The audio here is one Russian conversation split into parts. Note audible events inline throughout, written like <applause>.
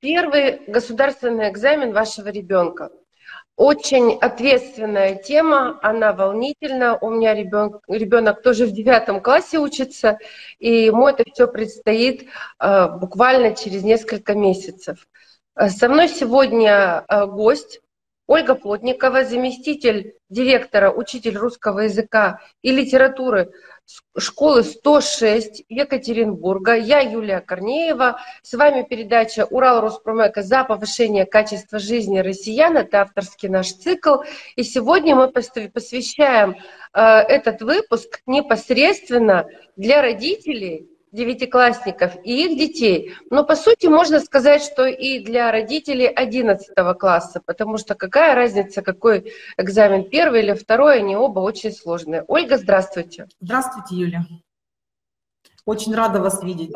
первый государственный экзамен вашего ребенка. Очень ответственная тема, она волнительна. У меня ребенок, ребенок тоже в девятом классе учится, и ему это все предстоит э, буквально через несколько месяцев. Со мной сегодня э, гость Ольга Плотникова, заместитель директора, учитель русского языка и литературы школы 106 Екатеринбурга. Я Юлия Корнеева. С вами передача «Урал Роспромека за повышение качества жизни россиян». Это авторский наш цикл. И сегодня мы посвящаем э, этот выпуск непосредственно для родителей девятиклассников и их детей. Но по сути можно сказать, что и для родителей 11 класса, потому что какая разница, какой экзамен первый или второй, они оба очень сложные. Ольга, здравствуйте. Здравствуйте, Юля. Очень рада вас видеть.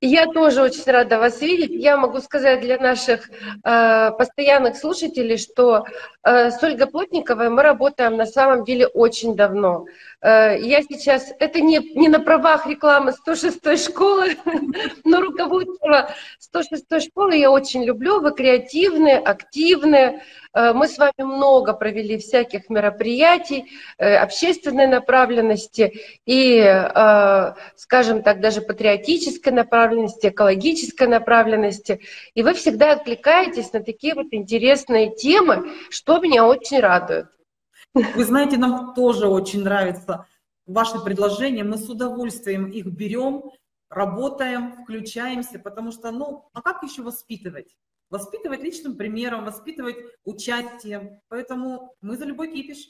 Я тоже очень рада вас видеть. Я могу сказать для наших э, постоянных слушателей, что э, с Ольгой Плотниковой мы работаем на самом деле очень давно. Э, я сейчас, это не, не на правах рекламы 106 школы, <laughs> но руководство 106 школы я очень люблю. Вы креативные, активные. Э, мы с вами много провели всяких мероприятий, э, общественной направленности и, скажем так, даже патриотической направленности, экологической направленности. И вы всегда откликаетесь на такие вот интересные темы, что меня очень радует. Вы знаете, нам тоже очень нравятся ваши предложения. Мы с удовольствием их берем, работаем, включаемся, потому что, ну, а как еще воспитывать? Воспитывать личным примером, воспитывать участием. Поэтому мы за любой кипиш.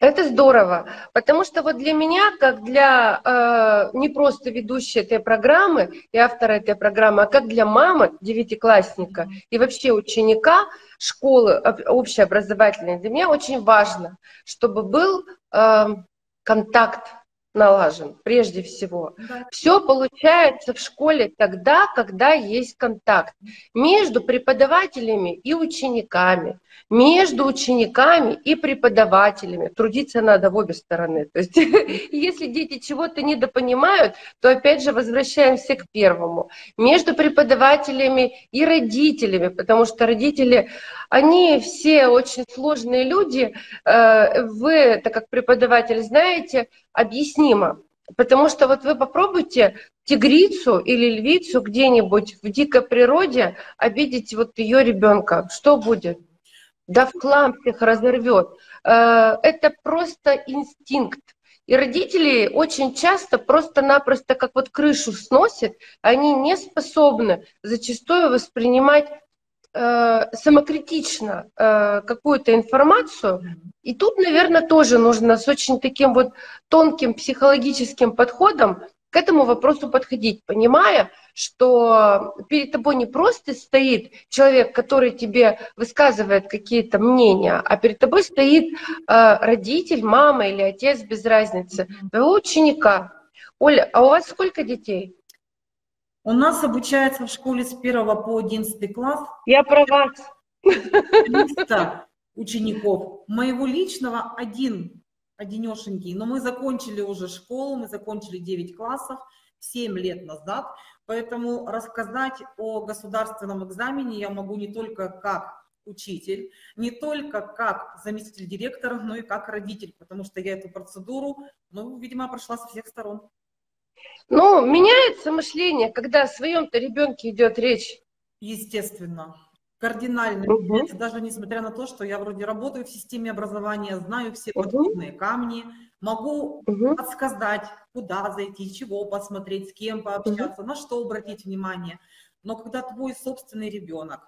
Это здорово, потому что вот для меня, как для э, не просто ведущей этой программы и автора этой программы, а как для мамы девятиклассника и вообще ученика школы общеобразовательной, для меня очень важно, чтобы был э, контакт налажен прежде всего. Да. Все получается в школе тогда, когда есть контакт между преподавателями и учениками, между учениками и преподавателями. Трудиться надо в обе стороны. То есть <laughs> если дети чего-то недопонимают, то опять же возвращаемся к первому. Между преподавателями и родителями, потому что родители, они все очень сложные люди. Э, вы, так как преподаватель, знаете, объяснимо. Потому что вот вы попробуйте тигрицу или львицу где-нибудь в дикой природе обидеть вот ее ребенка. Что будет? Да в хлам всех разорвет. Э, это просто инстинкт. И родители очень часто просто-напросто как вот крышу сносят, они не способны зачастую воспринимать э, самокритично э, какую-то информацию. И тут, наверное, тоже нужно с очень таким вот тонким психологическим подходом к этому вопросу подходить, понимая, что перед тобой не просто стоит человек, который тебе высказывает какие-то мнения, а перед тобой стоит э, родитель, мама или отец, без разницы, твоего ученика. Оля, а у вас сколько детей? У нас обучается в школе с 1 по 11 класс. Я про вас. 300 учеников. Моего личного один, одинешенький. Но мы закончили уже школу, мы закончили 9 классов 7 лет назад. Поэтому рассказать о государственном экзамене я могу не только как учитель, не только как заместитель директора, но и как родитель, потому что я эту процедуру, ну, видимо, прошла со всех сторон. Ну, меняется мышление, когда о своем-то ребенке идет речь. Естественно, кардинально угу. меняется, даже несмотря на то, что я вроде работаю в системе образования, знаю все угу. подводные камни, могу угу. подсказать, куда зайти, чего посмотреть, с кем пообщаться, угу. на что обратить внимание. Но когда твой собственный ребенок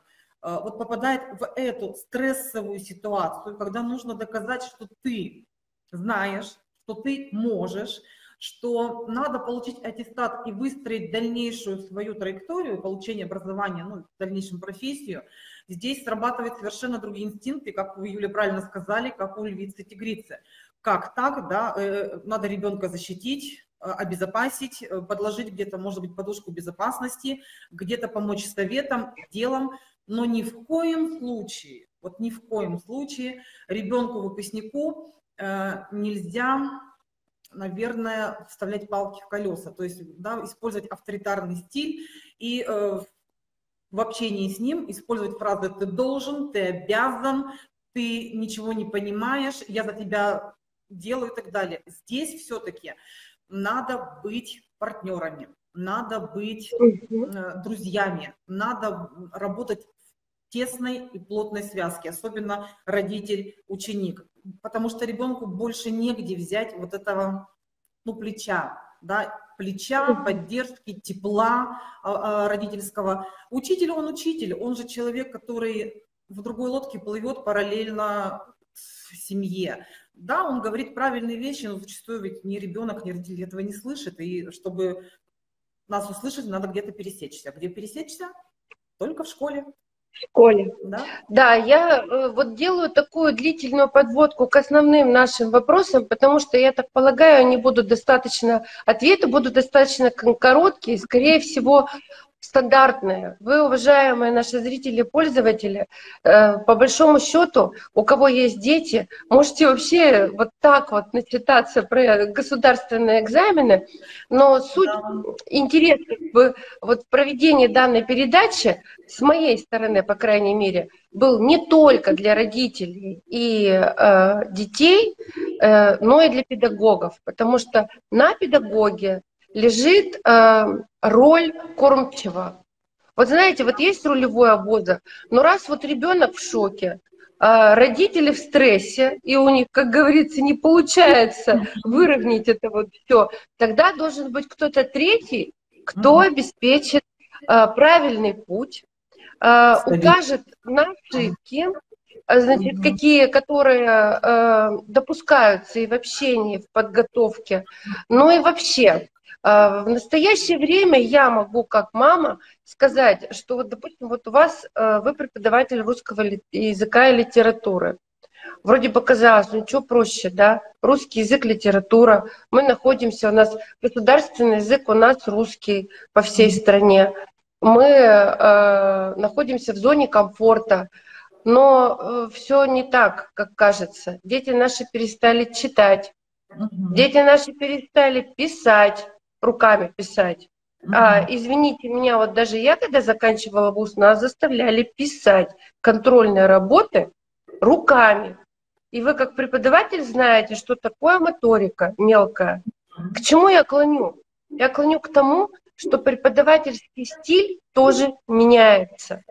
э, вот попадает в эту стрессовую ситуацию, когда нужно доказать, что ты знаешь, что ты можешь, что надо получить аттестат и выстроить дальнейшую свою траекторию получения образования, ну, в дальнейшем профессию, здесь срабатывают совершенно другие инстинкты, как вы, Юля, правильно сказали, как у львицы-тигрицы. Как так, да, э, надо ребенка защитить, э, обезопасить, э, подложить где-то, может быть, подушку безопасности, где-то помочь советом, делом, но ни в коем случае, вот ни в коем случае ребенку-выпускнику нельзя наверное, вставлять палки в колеса, то есть да, использовать авторитарный стиль и э, в общении с ним использовать фразы «ты должен», «ты обязан», «ты ничего не понимаешь», «я за тебя делаю» и так далее. Здесь все-таки надо быть партнерами, надо быть э, друзьями, надо работать в тесной и плотной связке, особенно родитель-ученик, потому что ребенку больше негде взять вот этого ну, плеча, да, плеча, поддержки, тепла а, а, родительского. Учитель, он учитель, он же человек, который в другой лодке плывет параллельно семье. Да, он говорит правильные вещи, но зачастую ведь ни ребенок, ни родитель этого не слышит. И чтобы нас услышать, надо где-то пересечься. Где пересечься? Только в школе. Школе. Да? да, я э, вот делаю такую длительную подводку к основным нашим вопросам, потому что, я так полагаю, они будут достаточно, ответы будут достаточно короткие, скорее всего, стандартные. Вы, уважаемые наши зрители, пользователи, э, по большому счету, у кого есть дети, можете вообще вот так вот начитаться про государственные экзамены, но суть интереса в вот проведении данной передачи, с моей стороны, по крайней мере, был не только для родителей и э, детей, э, но и для педагогов, потому что на педагоге лежит э, роль кормчего. Вот знаете, вот есть рулевой обоза, но раз вот ребенок в шоке, э, родители в стрессе, и у них, как говорится, не получается <laughs> выровнять это вот все, тогда должен быть кто-то третий, кто обеспечит э, правильный путь, э, укажет на ошибки, э, значит, какие, которые э, допускаются и в общении, в подготовке, ну и вообще в настоящее время я могу как мама сказать, что вот, допустим, вот у вас э, вы преподаватель русского языка и литературы. Вроде бы казалось, ну что проще, да? Русский язык, литература. Мы находимся, у нас государственный язык, у нас русский по всей стране. Мы э, находимся в зоне комфорта, но э, все не так, как кажется. Дети наши перестали читать, дети наши перестали писать руками писать. А, извините меня, вот даже я, когда заканчивала вуз, нас заставляли писать контрольные работы руками. И вы как преподаватель знаете, что такое моторика мелкая. К чему я клоню? Я клоню к тому, что преподавательский стиль тоже меняется.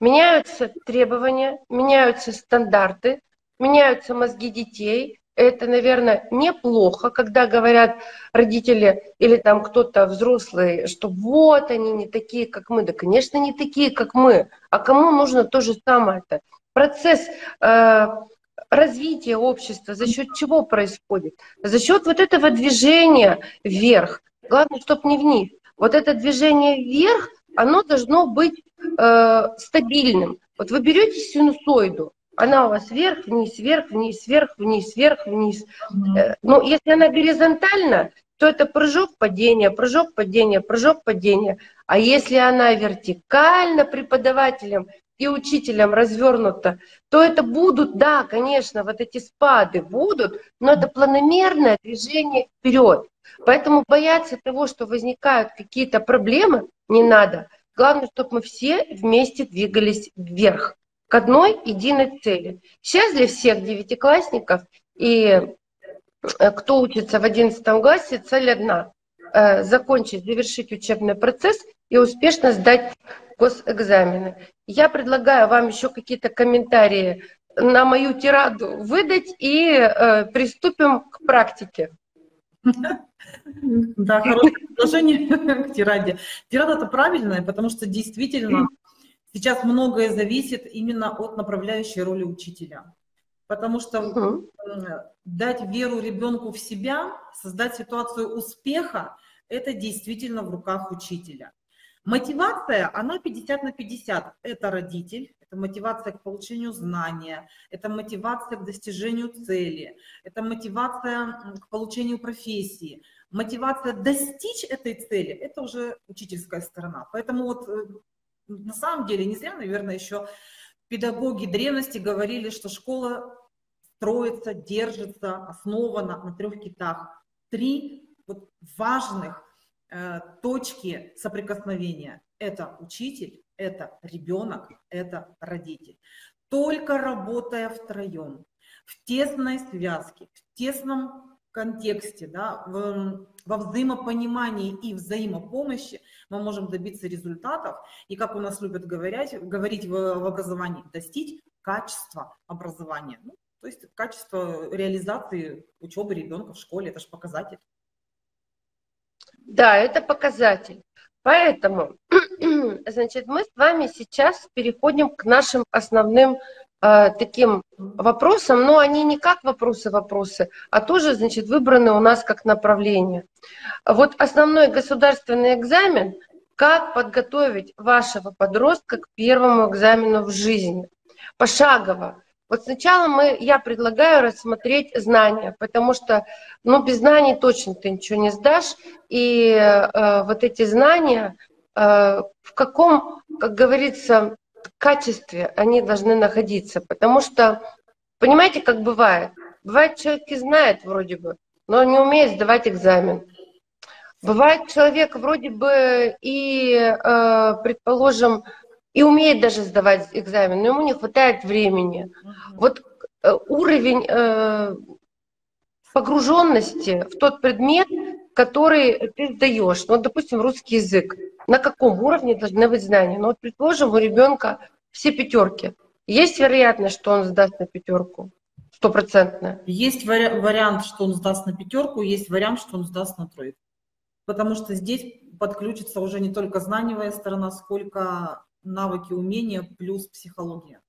Меняются требования, меняются стандарты, меняются мозги детей, это, наверное, неплохо, когда говорят родители или там кто-то взрослый, что вот они не такие, как мы. Да, конечно, не такие, как мы. А кому нужно то же самое-то? Процесс э, развития общества за счет чего происходит? За счет вот этого движения вверх. Главное, чтобы не вниз. Вот это движение вверх, оно должно быть э, стабильным. Вот вы берете синусоиду, она у вас вверх, вниз, вверх, вниз, вверх, вниз, вверх, вниз. Mm-hmm. Но если она горизонтальна, то это прыжок, падение, прыжок, падение, прыжок, падение. А если она вертикально преподавателем и учителем развернута, то это будут, да, конечно, вот эти спады будут, но это планомерное движение вперед. Поэтому бояться того, что возникают какие-то проблемы, не надо. Главное, чтобы мы все вместе двигались вверх к одной единой цели. Сейчас для всех девятиклассников и э, кто учится в одиннадцатом классе, цель одна э, – закончить, завершить учебный процесс и успешно сдать госэкзамены. Я предлагаю вам еще какие-то комментарии на мою тираду выдать и э, приступим к практике. Да, хорошее предложение к тираде. Тирада это правильная, потому что действительно Сейчас многое зависит именно от направляющей роли учителя. Потому что угу. дать веру ребенку в себя, создать ситуацию успеха, это действительно в руках учителя. Мотивация, она 50 на 50. Это родитель, это мотивация к получению знания, это мотивация к достижению цели, это мотивация к получению профессии. Мотивация достичь этой цели, это уже учительская сторона. Поэтому вот э, на самом деле, не зря, наверное, еще педагоги древности говорили, что школа строится, держится, основана на трех китах. Три вот важных э, точки соприкосновения – это учитель, это ребенок, это родитель. Только работая втроем, в тесной связке, в тесном контексте, да, в, во взаимопонимании и взаимопомощи мы можем добиться результатов. И как у нас любят говорить, говорить в, в образовании, достичь качества образования. Ну, то есть качество реализации учебы ребенка в школе, это же показатель. Да, это показатель. Поэтому, <clears throat> значит, мы с вами сейчас переходим к нашим основным таким вопросам, но они не как вопросы-вопросы, а тоже, значит, выбраны у нас как направление. Вот основной государственный экзамен, как подготовить вашего подростка к первому экзамену в жизни. Пошагово. Вот сначала мы, я предлагаю рассмотреть знания, потому что ну, без знаний точно ты ничего не сдашь. И э, вот эти знания, э, в каком, как говорится, качестве они должны находиться. Потому что, понимаете, как бывает? Бывает, человек и знает вроде бы, но не умеет сдавать экзамен. Бывает, человек вроде бы и, э, предположим, и умеет даже сдавать экзамен, но ему не хватает времени. Вот э, уровень э, погруженности в тот предмет, который ты сдаешь. Ну, вот, допустим, русский язык. На каком уровне должны быть знания? Ну, вот, предположим, у ребенка все пятерки. Есть вероятность, что он сдаст на пятерку? Стопроцентная. Есть вари- вариант, что он сдаст на пятерку, есть вариант, что он сдаст на тройку. Потому что здесь подключится уже не только знаниевая сторона, сколько навыки, умения плюс психология.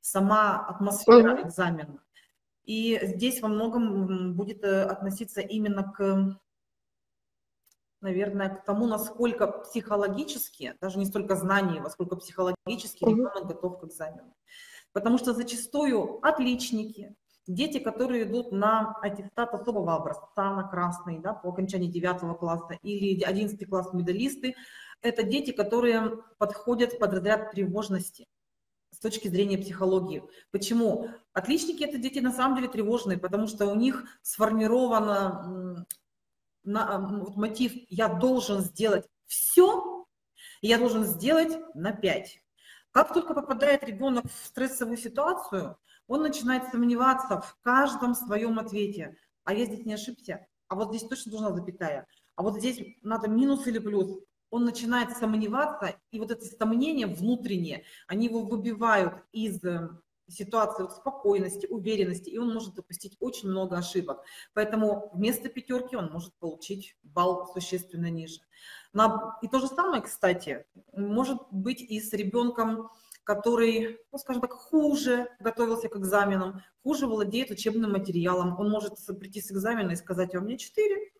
Сама атмосфера экзамена. И здесь во многом будет э, относиться именно к, наверное, к тому, насколько психологически, даже не столько знания, сколько психологически ребенок готов к экзамену. Потому что зачастую отличники, дети, которые идут на аттестат особого образца, на красный, да, по окончании 9 класса, или 11 класс медалисты, это дети, которые подходят под разряд тревожности точки зрения психологии. Почему? Отличники – это дети на самом деле тревожные, потому что у них сформирован вот мотив «я должен сделать все», я должен сделать на 5. Как только попадает ребенок в стрессовую ситуацию, он начинает сомневаться в каждом своем ответе. А я здесь не ошибся, а вот здесь точно должна запятая, а вот здесь надо минус или плюс, он начинает сомневаться, и вот эти сомнения внутренние, они его выбивают из э, ситуации вот спокойности, уверенности, и он может допустить очень много ошибок. Поэтому вместо пятерки он может получить балл существенно ниже. И то же самое, кстати, может быть и с ребенком, который, ну, скажем так, хуже готовился к экзаменам, хуже владеет учебным материалом. Он может прийти с экзамена и сказать, а у меня 4.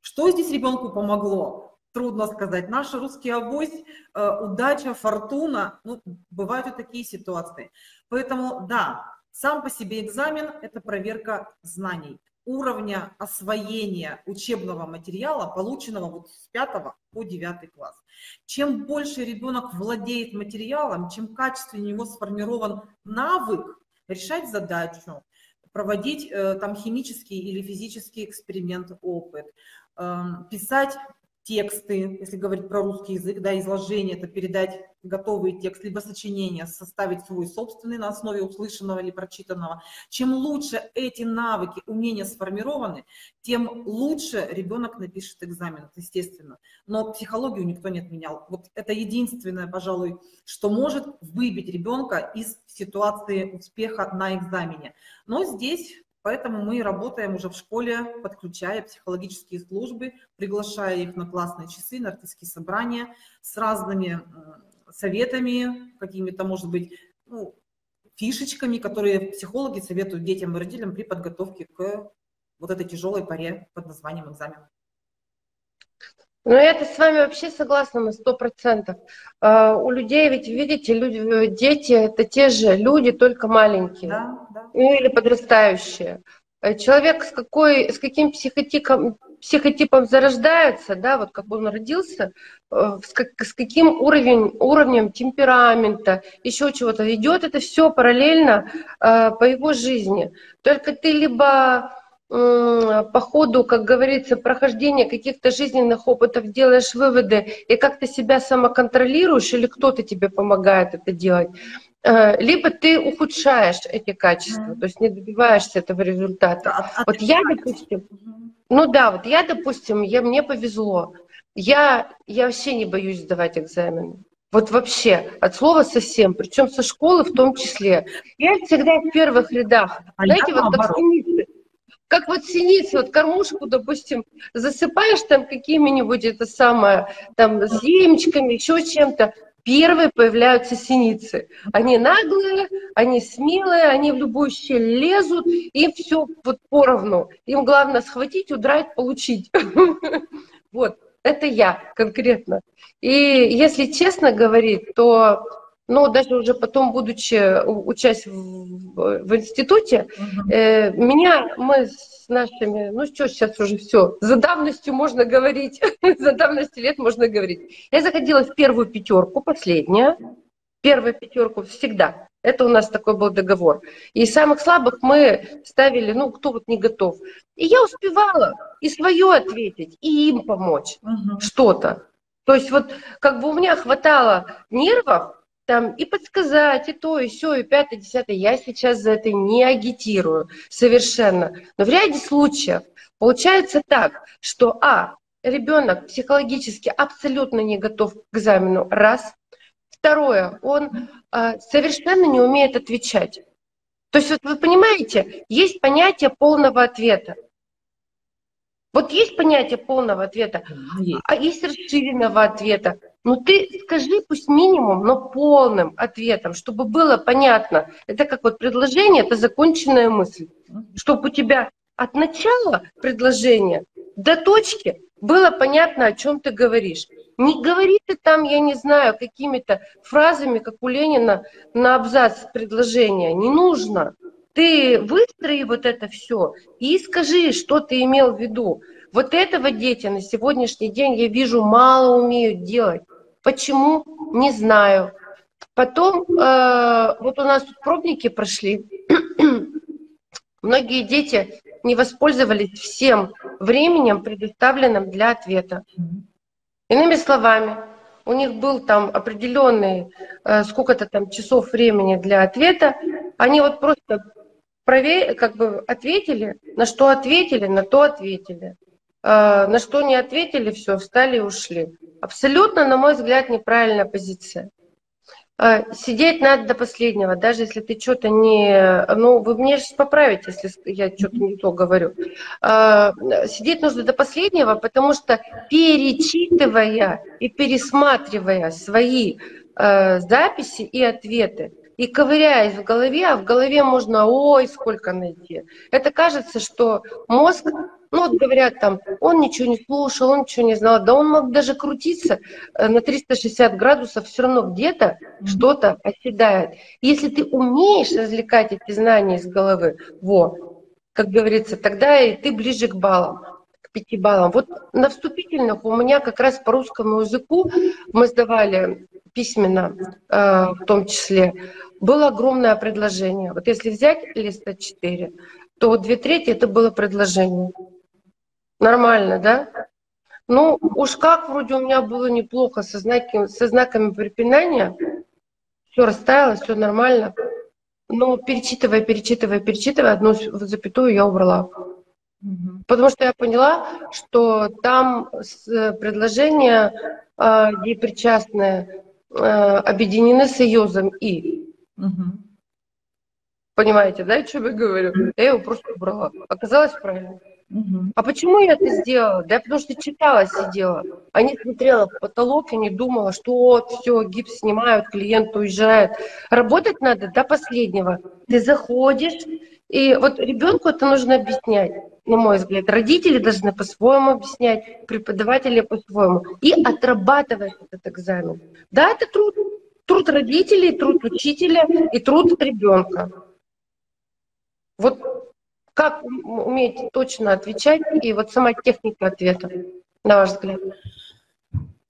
Что здесь ребенку помогло? Трудно сказать. Наш русский авось, э, удача, фортуна, ну, бывают и такие ситуации. Поэтому, да, сам по себе экзамен – это проверка знаний, уровня освоения учебного материала, полученного вот с 5 по 9 класс. Чем больше ребенок владеет материалом, чем качественнее у него сформирован навык решать задачу, проводить э, там химический или физический эксперимент, опыт, э, писать тексты, если говорить про русский язык, да, изложение, это передать готовый текст, либо сочинение, составить свой собственный на основе услышанного или прочитанного. Чем лучше эти навыки, умения сформированы, тем лучше ребенок напишет экзамен, это естественно. Но психологию никто не отменял. Вот это единственное, пожалуй, что может выбить ребенка из ситуации успеха на экзамене. Но здесь Поэтому мы работаем уже в школе, подключая психологические службы, приглашая их на классные часы, на артистские собрания с разными советами, какими-то, может быть, ну, фишечками, которые психологи советуют детям и родителям при подготовке к вот этой тяжелой паре под названием экзамен. Ну, я с вами вообще согласна на сто процентов. А, у людей, ведь видите, люди, дети это те же люди, только маленькие. Да, да. Ну, или подрастающие. Э, человек с, какой, с каким психотипом, психотипом зарождается, да, вот как он родился, э, с, как, с каким уровень, уровнем темперамента, еще чего-то, идет это все параллельно э, по его жизни. Только ты либо по ходу, как говорится, прохождения каких-то жизненных опытов делаешь выводы и как-то себя самоконтролируешь или кто-то тебе помогает это делать, э, либо ты ухудшаешь эти качества, то есть не добиваешься этого результата. Вот я, допустим, ну да, вот я, допустим, я, мне повезло. Я, я вообще не боюсь сдавать экзамены. Вот вообще, от слова совсем, причем со школы в том числе. Я всегда в первых рядах. А Знаете, вот как. Как вот синицы, вот кормушку, допустим, засыпаешь там какими-нибудь это самое, там, с яичками, еще чем-то, первые появляются синицы. Они наглые, они смелые, они в любую щель лезут, им все вот поровну. Им главное схватить, удрать, получить. <laughs> Вот, это я конкретно. И если честно говорить, то но даже уже потом, будучи учась в, в институте, угу. э, меня мы с нашими, ну что сейчас уже все, за давностью можно говорить, <laughs> за давностью лет можно говорить. Я заходила в первую пятерку, последняя, первую пятерку всегда. Это у нас такой был договор. И самых слабых мы ставили, ну, кто вот не готов. И я успевала и свое ответить, и им помочь угу. что-то. То есть вот как бы у меня хватало нервов, там и подсказать, и то, и все, и пятое, десятое. Я сейчас за это не агитирую совершенно. Но в ряде случаев получается так, что, а, ребенок психологически абсолютно не готов к экзамену, раз. Второе, он э, совершенно не умеет отвечать. То есть вот вы понимаете, есть понятие полного ответа. Вот есть понятие полного ответа, есть. а есть расширенного ответа. Ну ты скажи пусть минимум, но полным ответом, чтобы было понятно. Это как вот предложение, это законченная мысль. Чтобы у тебя от начала предложения до точки было понятно, о чем ты говоришь. Не говори ты там, я не знаю, какими-то фразами, как у Ленина, на абзац предложения. Не нужно. Ты выстрои вот это все и скажи, что ты имел в виду. Вот этого дети на сегодняшний день, я вижу, мало умеют делать. Почему? Не знаю. Потом, э, вот у нас тут пробники прошли. <clears throat> Многие дети не воспользовались всем временем, предоставленным для ответа. Иными словами, у них был там определенный э, сколько-то там часов времени для ответа. Они вот просто провер... как бы ответили, на что ответили, на то ответили. Э, на что не ответили, все, встали и ушли. Абсолютно, на мой взгляд, неправильная позиция. Э, сидеть надо до последнего, даже если ты что-то не... Ну, вы мне сейчас поправите, если я что-то не то говорю. Э, сидеть нужно до последнего, потому что перечитывая и пересматривая свои записи и ответы, и ковыряясь в голове, а в голове можно, ой, сколько найти. Это кажется, что мозг, ну вот говорят там, он ничего не слушал, он ничего не знал, да он мог даже крутиться э, на 360 градусов, все равно где-то что-то оседает. Если ты умеешь развлекать эти знания из головы, во, как говорится, тогда и ты ближе к баллам к пяти баллам. Вот на вступительных у меня как раз по русскому языку мы сдавали письменно э, в том числе, было огромное предложение. Вот если взять лист А4, то две трети это было предложение. Нормально, да? Ну, уж как вроде у меня было неплохо со, знаки, со знаками препинания. Все расставило, все нормально. Но перечитывая, перечитывая, перечитывая, одну запятую я убрала. Угу. Потому что я поняла, что там предложения э, причастные э, объединены союзом «и». Угу. Понимаете, да, о чем я говорю? Я его просто убрала. Оказалось правильно. А почему я это сделала? Да потому что читала, сидела, а не смотрела в потолок и не думала, что все, гипс снимают, клиент уезжает. Работать надо до последнего. Ты заходишь, и вот ребенку это нужно объяснять, на мой взгляд. Родители должны по-своему объяснять, преподаватели по-своему. И отрабатывать этот экзамен. Да, это труд. Труд родителей, труд учителя и труд ребенка. Вот как уметь точно отвечать и вот сама техника ответа, на ваш взгляд?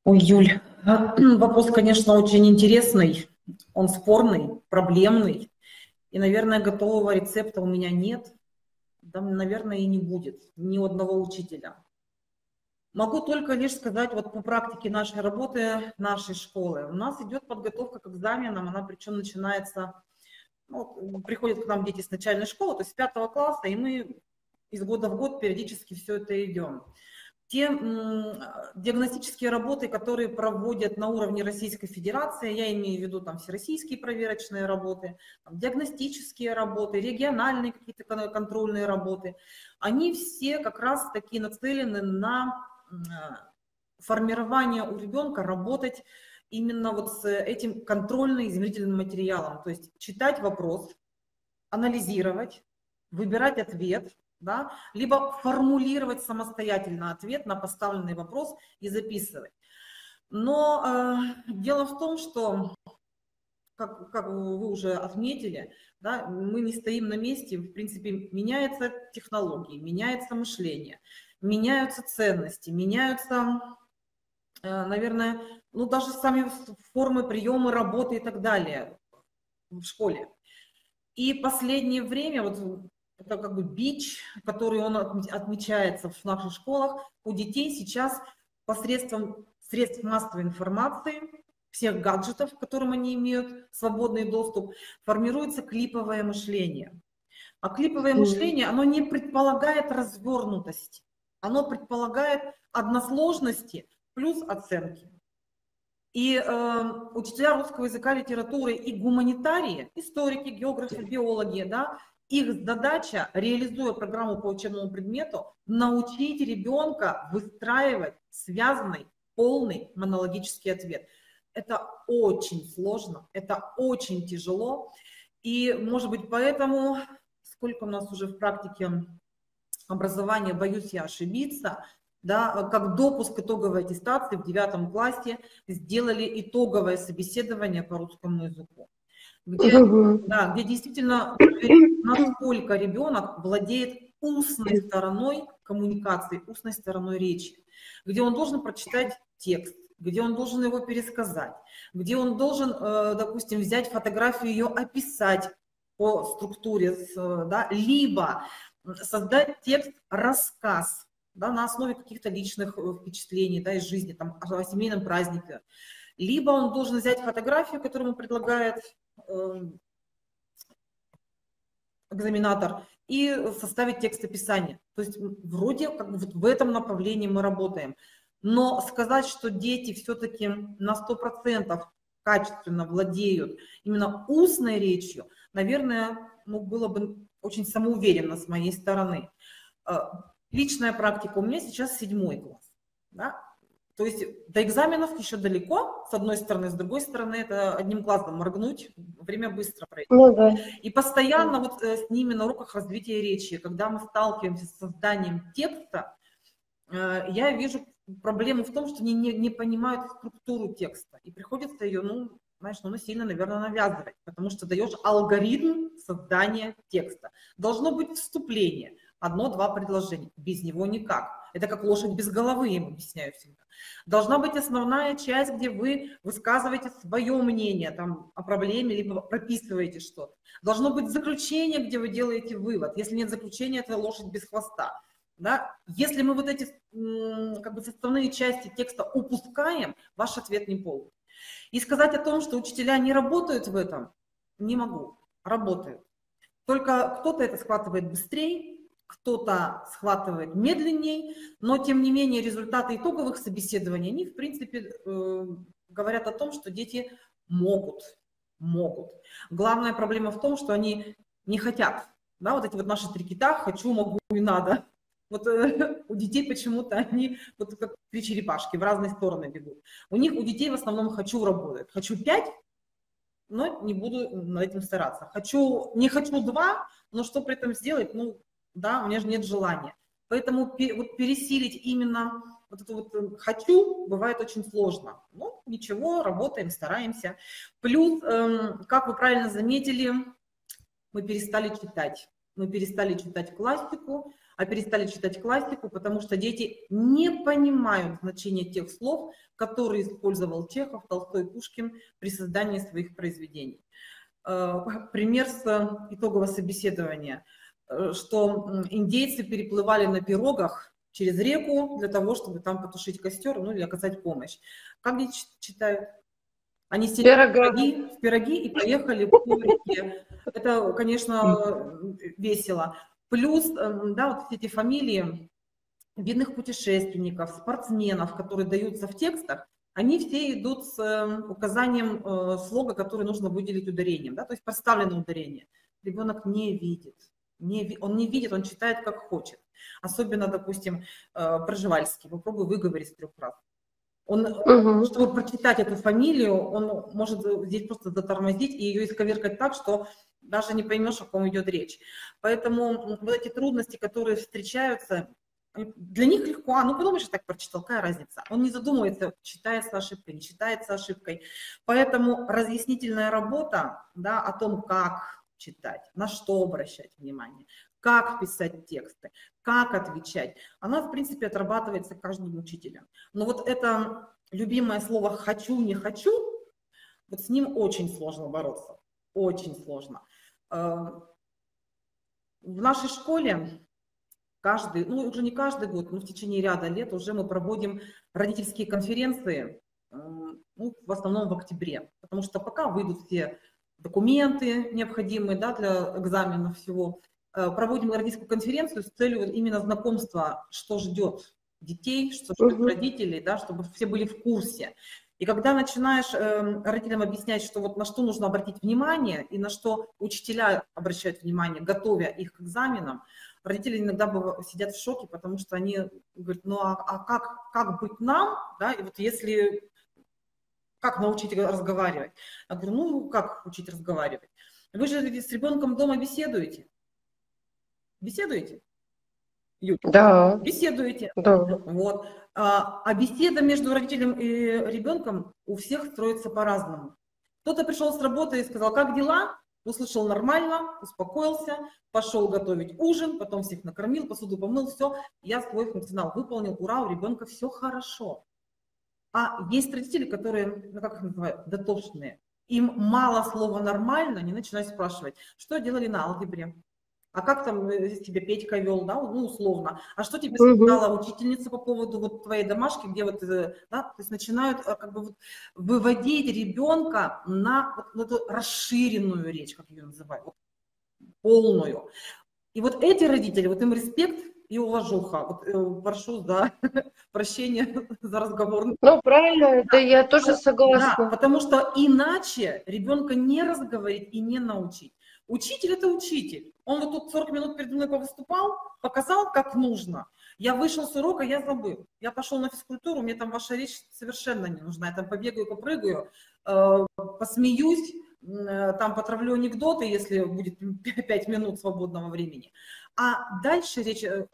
Ой, Юль, вопрос, конечно, очень интересный, он спорный, проблемный. И, наверное, готового рецепта у меня нет. там, наверное, и не будет ни одного учителя. Могу только лишь сказать вот по практике нашей работы, нашей школы. У нас идет подготовка к экзаменам, она причем начинается, ну, приходят к нам дети с начальной школы, то есть с пятого класса, и мы из года в год периодически все это идем. Те диагностические работы, которые проводят на уровне Российской Федерации, я имею в виду там всероссийские проверочные работы, там, диагностические работы, региональные какие-то контрольные работы, они все как раз таки нацелены на формирование у ребенка работать именно вот с этим контрольно-измерительным материалом. То есть читать вопрос, анализировать, выбирать ответ, да, либо формулировать самостоятельно ответ на поставленный вопрос и записывать. Но э, дело в том, что, как, как вы уже отметили, да, мы не стоим на месте, в принципе, меняются технологии, меняется мышление, меняются ценности, меняются, наверное, ну даже сами формы приема работы и так далее в школе. И последнее время, вот это как бы бич, который он отмечается в наших школах, у детей сейчас посредством средств массовой информации, всех гаджетов, к которым они имеют свободный доступ, формируется клиповое мышление. А клиповое мышление, оно не предполагает развернутости, оно предполагает односложности плюс оценки. И э, учителя русского языка, литературы и гуманитарии, историки, географы, биологи, да, их задача, реализуя программу по учебному предмету, научить ребенка выстраивать связанный, полный монологический ответ. Это очень сложно, это очень тяжело. И, может быть, поэтому, сколько у нас уже в практике образования, боюсь я ошибиться, да, как допуск итоговой аттестации в девятом классе сделали итоговое собеседование по русскому языку. Где, да, где действительно <coughs> насколько ребенок владеет устной стороной коммуникации, устной стороной речи, где он должен прочитать текст, где он должен его пересказать, где он должен, э, допустим, взять фотографию, ее описать по структуре, да, либо создать текст рассказ да, на основе каких-то личных э, впечатлений да, из жизни, там, о семейном празднике. Либо он должен взять фотографию, которую ему предлагает Эм, экзаменатор и составить текст описания. То есть вроде как вот в этом направлении мы работаем. Но сказать, что дети все-таки на 100% качественно владеют именно устной речью, наверное, ну, было бы очень самоуверенно с моей стороны. Личная практика у меня сейчас седьмой класс. Да? То есть до экзаменов еще далеко, с одной стороны, с другой стороны, это одним глазом моргнуть, время быстро пройдет. Ну, да. И постоянно вот э, с ними на уроках развития речи, когда мы сталкиваемся с созданием текста, э, я вижу проблему в том, что они не, не понимают структуру текста, и приходится ее, ну, знаешь, ну, сильно, наверное, навязывать, потому что даешь алгоритм создания текста. Должно быть вступление, одно-два предложения, без него никак. Это как лошадь без головы, я им объясняю всегда. Должна быть основная часть, где вы высказываете свое мнение там, о проблеме, либо прописываете что-то. Должно быть заключение, где вы делаете вывод. Если нет заключения, это лошадь без хвоста. Да? Если мы вот эти как бы составные части текста упускаем, ваш ответ не полный. И сказать о том, что учителя не работают в этом, не могу. Работают. Только кто-то это схватывает быстрее, кто-то схватывает медленней, но тем не менее результаты итоговых собеседований, они в принципе э, говорят о том, что дети могут, могут. Главная проблема в том, что они не хотят. Да, вот эти вот наши три кита «хочу, могу и надо». Вот э, у детей почему-то они вот как три черепашки в разные стороны бегут. У них, у детей в основном «хочу» работает. «Хочу пять», но не буду над этим стараться. Хочу, не хочу два, но что при этом сделать, ну, да, у меня же нет желания. Поэтому вот пересилить именно вот это вот э, «хочу» бывает очень сложно. Ну, ничего, работаем, стараемся. Плюс, эм, как вы правильно заметили, мы перестали читать. Мы перестали читать классику, а перестали читать классику, потому что дети не понимают значение тех слов, которые использовал Чехов, Толстой, Пушкин при создании своих произведений. Э, пример с итогового собеседования – что индейцы переплывали на пирогах через реку для того, чтобы там потушить костер, ну или оказать помощь. Как дети читают? Они сели в пироги, в пироги и поехали по реке. Это, конечно, весело. Плюс, да, вот эти фамилии видных путешественников, спортсменов, которые даются в текстах, они все идут с эм, указанием э, слога, который нужно выделить ударением, да, то есть поставлено ударение. Ребенок не видит, не, он не видит, он читает как хочет. Особенно, допустим, э, Проживальский, попробуй выговорить трех раз. Он, угу. чтобы прочитать эту фамилию, он может здесь просто затормозить и ее исковеркать так, что даже не поймешь, о ком идет речь. Поэтому вот эти трудности, которые встречаются, для них легко. А, ну подумаешь, так прочитал, какая разница? Он не задумывается, читается ошибкой, не читается ошибкой. Поэтому разъяснительная работа да, о том, как читать, на что обращать внимание, как писать тексты, как отвечать. Она, в принципе, отрабатывается каждым учителем. Но вот это любимое слово «хочу», «не хочу», вот с ним очень сложно бороться, очень сложно. Эм, в нашей школе каждый, ну уже не каждый год, но в течение ряда лет уже мы проводим родительские конференции, эм, ну, в основном в октябре, потому что пока выйдут все документы необходимые да, для экзаменов всего, Э, проводим родительскую конференцию с целью именно знакомства, что ждет детей, что ждет угу. родителей, да, чтобы все были в курсе. И когда начинаешь э, родителям объяснять, что вот на что нужно обратить внимание и на что учителя обращают внимание, готовя их к экзаменам, родители иногда сидят в шоке, потому что они говорят, ну а, а как, как быть нам, да, и вот если, как научить разговаривать? Я говорю, ну как учить разговаривать? Вы же с ребенком дома беседуете, Беседуете? Юль? Да. Беседуете? Да. Вот. А, а беседа между родителем и ребенком у всех строится по-разному. Кто-то пришел с работы и сказал, как дела? Услышал нормально, успокоился, пошел готовить ужин, потом всех накормил, посуду помыл, все. Я свой функционал выполнил, ура, у ребенка все хорошо. А есть родители, которые, ну как их называют, дотошные. Им мало слова нормально, они начинают спрашивать, что делали на алгебре, а как там э, тебя Петька вел, да, ну, условно, а что тебе сказала угу. учительница по поводу вот твоей домашки, где вот, э, да, то есть начинают э, как бы вот выводить ребенка на вот, эту расширенную речь, как ее называют, полную. И вот эти родители, вот им респект и уважуха. Вот, э, прошу за <laughs> прощение <laughs> за разговор. Ну, правильно, это я тоже согласна. Да, потому что иначе ребенка не разговорить и не научить. Учитель – это учитель. Он вот тут 40 минут перед мной повыступал, показал, как нужно. Я вышел с урока, я забыл. Я пошел на физкультуру, мне там ваша речь совершенно не нужна. Я там побегаю, попрыгаю, э, посмеюсь, э, там потравлю анекдоты, если будет 5 минут свободного времени. А дальше речь, э,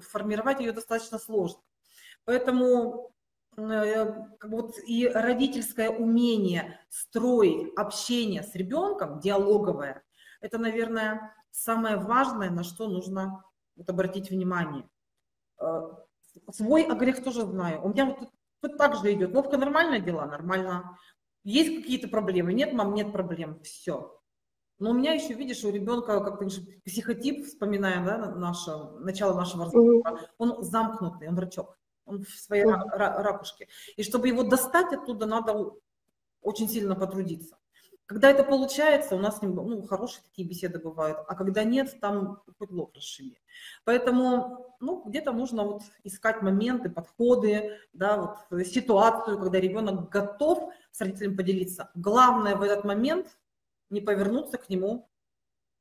формировать ее достаточно сложно. Поэтому бы вот и родительское умение строить общение с ребенком, диалоговое, это, наверное, самое важное, на что нужно вот обратить внимание. Э, свой огрех тоже знаю. У меня вот тут так же идет. Вовка, нормально дела? Нормально. Есть какие-то проблемы? Нет, мам, нет проблем. Все. Но у меня еще, видишь, у ребенка, как ты говоришь, психотип, вспоминаем, да, наше, начало нашего разговора, он замкнутый, он рачок, он в своей ракушке. И чтобы его достать оттуда, надо очень сильно потрудиться. Когда это получается, у нас с ним ну, хорошие такие беседы бывают, а когда нет, там хоть лоб расшиби. Поэтому ну, где-то нужно вот искать моменты, подходы, да, вот, ситуацию, когда ребенок готов с родителем поделиться. Главное в этот момент не повернуться к нему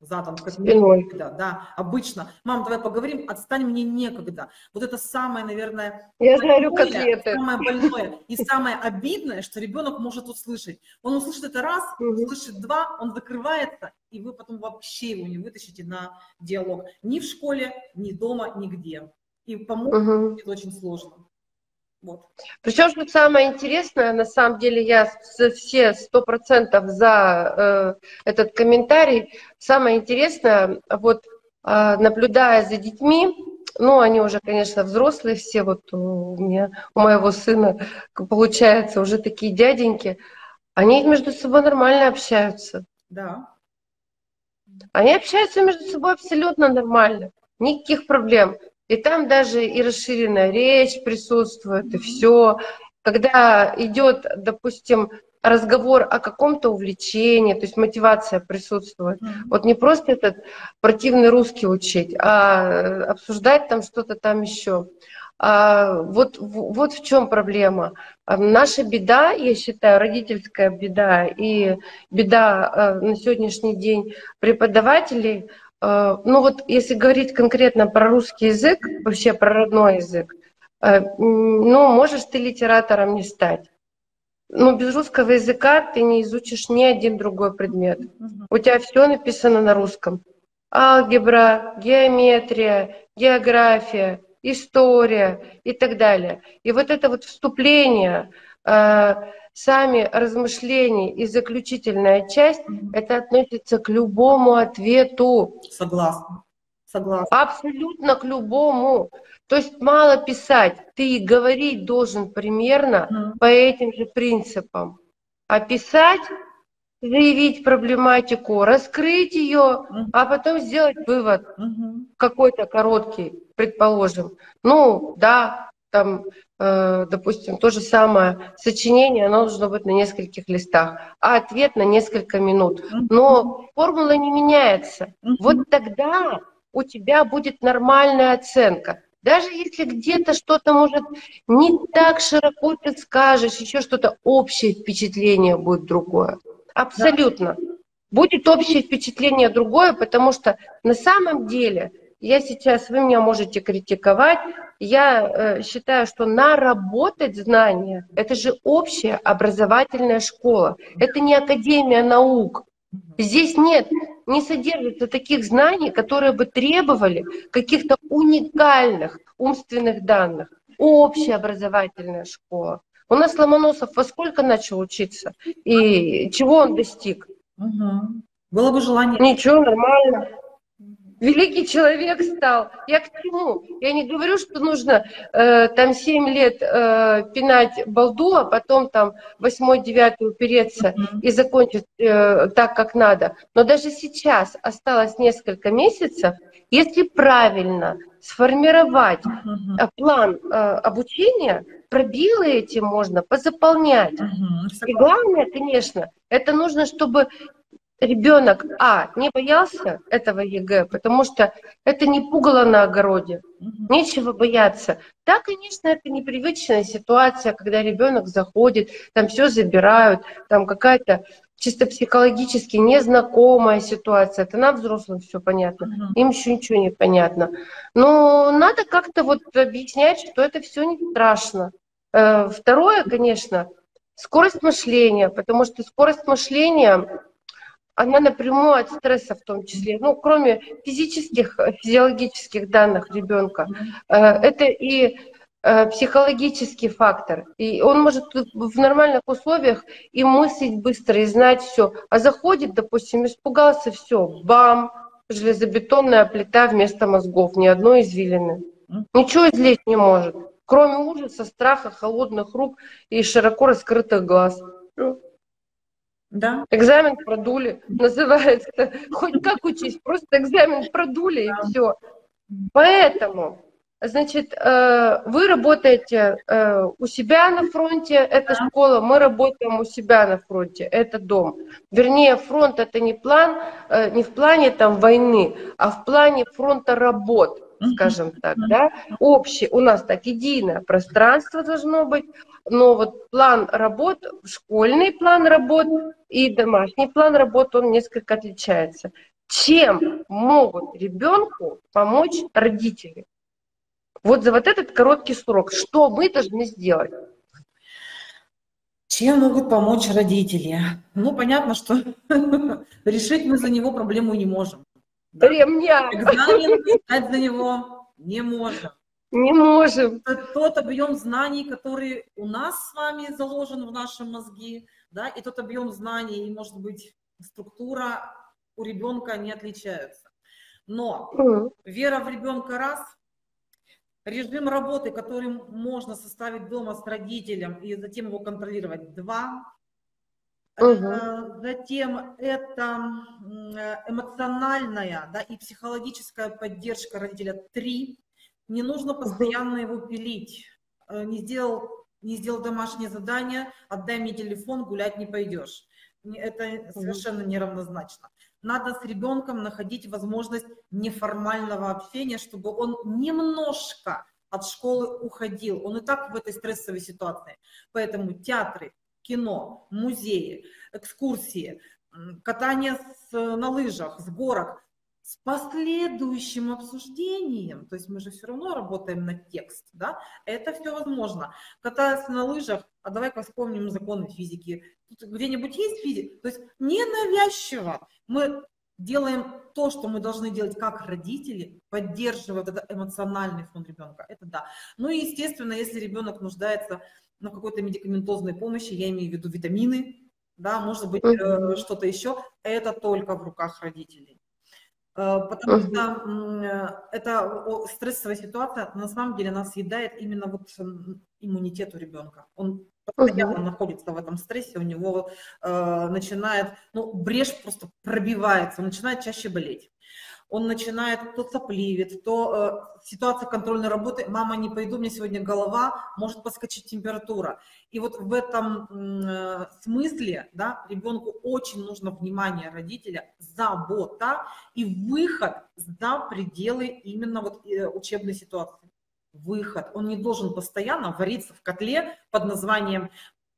задом, как Спиной. Да, да, обычно. Мам, давай поговорим, отстань, мне некогда. Вот это самое, наверное, Я жарю котлеты. самое больное и самое обидное, что ребенок может услышать. Он услышит это раз, угу. услышит два, он закрывается, и вы потом вообще его не вытащите на диалог. Ни в школе, ни дома, нигде. И помочь угу. будет очень сложно. Вот. Причем, что самое интересное, на самом деле я все сто процентов за э, этот комментарий. Самое интересное, вот э, наблюдая за детьми, ну, они уже, конечно, взрослые все, вот у меня, у моего сына, получается, уже такие дяденьки, они между собой нормально общаются. Да. Они общаются между собой абсолютно нормально, никаких проблем. И там даже и расширенная речь присутствует, и все. Когда идет, допустим, разговор о каком-то увлечении, то есть мотивация присутствует. Mm-hmm. Вот не просто этот противный русский учить, а обсуждать там что-то там еще. А, вот, вот в чем проблема. А, наша беда, я считаю, родительская беда и беда а, на сегодняшний день преподавателей. Ну вот если говорить конкретно про русский язык, вообще про родной язык, ну можешь ты литератором не стать. Но без русского языка ты не изучишь ни один другой предмет. У тебя все написано на русском. Алгебра, геометрия, география, история и так далее. И вот это вот вступление, э, сами размышления и заключительная часть, это относится к любому ответу. Согласна. Согласна. Абсолютно к любому. То есть мало писать, ты говорить должен примерно mm. по этим же принципам. А писать, заявить проблематику, раскрыть ее, mm. а потом сделать вывод mm-hmm. какой-то короткий предположим. Ну, да, там, допустим, то же самое сочинение, оно должно быть на нескольких листах, а ответ на несколько минут. Но формула не меняется. Вот тогда у тебя будет нормальная оценка. Даже если где-то что-то может не так широко ты скажешь, еще что-то, общее впечатление будет другое. Абсолютно. Будет общее впечатление другое, потому что на самом деле я сейчас, вы меня можете критиковать, я э, считаю, что наработать знания – это же общая образовательная школа, это не академия наук. Здесь нет, не содержится таких знаний, которые бы требовали каких-то уникальных умственных данных. Общая образовательная школа. У нас Ломоносов во сколько начал учиться? И чего он достиг? Угу. Было бы желание. Ничего, нормально великий человек стал. Я к чему? Я не говорю, что нужно э, там 7 лет э, пинать балду, а потом там 8-9 упереться mm-hmm. и закончить э, так, как надо. Но даже сейчас осталось несколько месяцев, если правильно сформировать mm-hmm. план э, обучения, пробилы эти можно позаполнять. Mm-hmm. И главное, конечно, это нужно, чтобы ребенок, а, не боялся этого ЕГЭ, потому что это пугало на огороде, нечего бояться. Да, конечно, это непривычная ситуация, когда ребенок заходит, там все забирают, там какая-то чисто психологически незнакомая ситуация. Это нам, взрослым, все понятно. Им еще ничего не понятно. Но надо как-то вот объяснять, что это все не страшно. Э, второе, конечно, скорость мышления, потому что скорость мышления она напрямую от стресса в том числе, ну, кроме физических, физиологических данных ребенка, э, это и э, психологический фактор. И он может в нормальных условиях и мыслить быстро, и знать все. А заходит, допустим, испугался, все, бам, железобетонная плита вместо мозгов, ни одной извилины. Ничего излезть не может, кроме ужаса, страха, холодных рук и широко раскрытых глаз. Да. Экзамен продули называется. Хоть как учись, просто экзамен продули да. и все. Поэтому, значит, э, вы работаете э, у себя на фронте, это да. школа, мы работаем у себя на фронте, это дом. Вернее, фронт это не план, э, не в плане там войны, а в плане фронта работ скажем так, да, общий, у нас так единое пространство должно быть, но вот план работ, школьный план работ и домашний план работ, он несколько отличается. Чем могут ребенку помочь родители? Вот за вот этот короткий срок, что мы должны сделать? Чем могут помочь родители? Ну, понятно, что <laughs> решить мы за него проблему не можем. Да? Ремня. Экзамен писать за него не можем. Не можем. Тот объем знаний, который у нас с вами заложен в нашем мозге, да, и тот объем знаний, и, может быть, структура у ребенка не отличаются. Но mm. вера в ребенка раз, режим работы, который можно составить дома с родителем и затем его контролировать два, Угу. Затем это эмоциональная да, и психологическая поддержка родителя. Три. Не нужно постоянно его пилить. Э, не сделал, не сделал домашнее задание, отдай мне телефон, гулять не пойдешь. Это совершенно неравнозначно. Надо с ребенком находить возможность неформального общения, чтобы он немножко от школы уходил. Он и так в этой стрессовой ситуации. Поэтому театры, кино, музеи, экскурсии, катание с, на лыжах, с горок с последующим обсуждением, то есть мы же все равно работаем на текст, да, это все возможно. Катаясь на лыжах, а давай-ка вспомним законы физики. Тут где-нибудь есть физика? То есть ненавязчиво мы делаем то, что мы должны делать как родители, поддерживая этот эмоциональный фон ребенка. Это да. Ну и, естественно, если ребенок нуждается на какой-то медикаментозной помощи, я имею в виду витамины, да, может быть, э, что-то еще, это только в руках родителей. Э, потому uh что э, это стрессовая ситуация на самом деле нас съедает именно вот иммунитет у ребенка. Он постоянно uh находится в этом стрессе, у него э, начинает, ну, брешь просто пробивается, он начинает чаще болеть он начинает то сопливит, то э, ситуация контрольной работы, мама, не пойду, у меня сегодня голова, может подскочить температура. И вот в этом э, смысле, да, ребенку очень нужно внимание родителя, забота и выход за пределы именно вот э, учебной ситуации. Выход. Он не должен постоянно вариться в котле под названием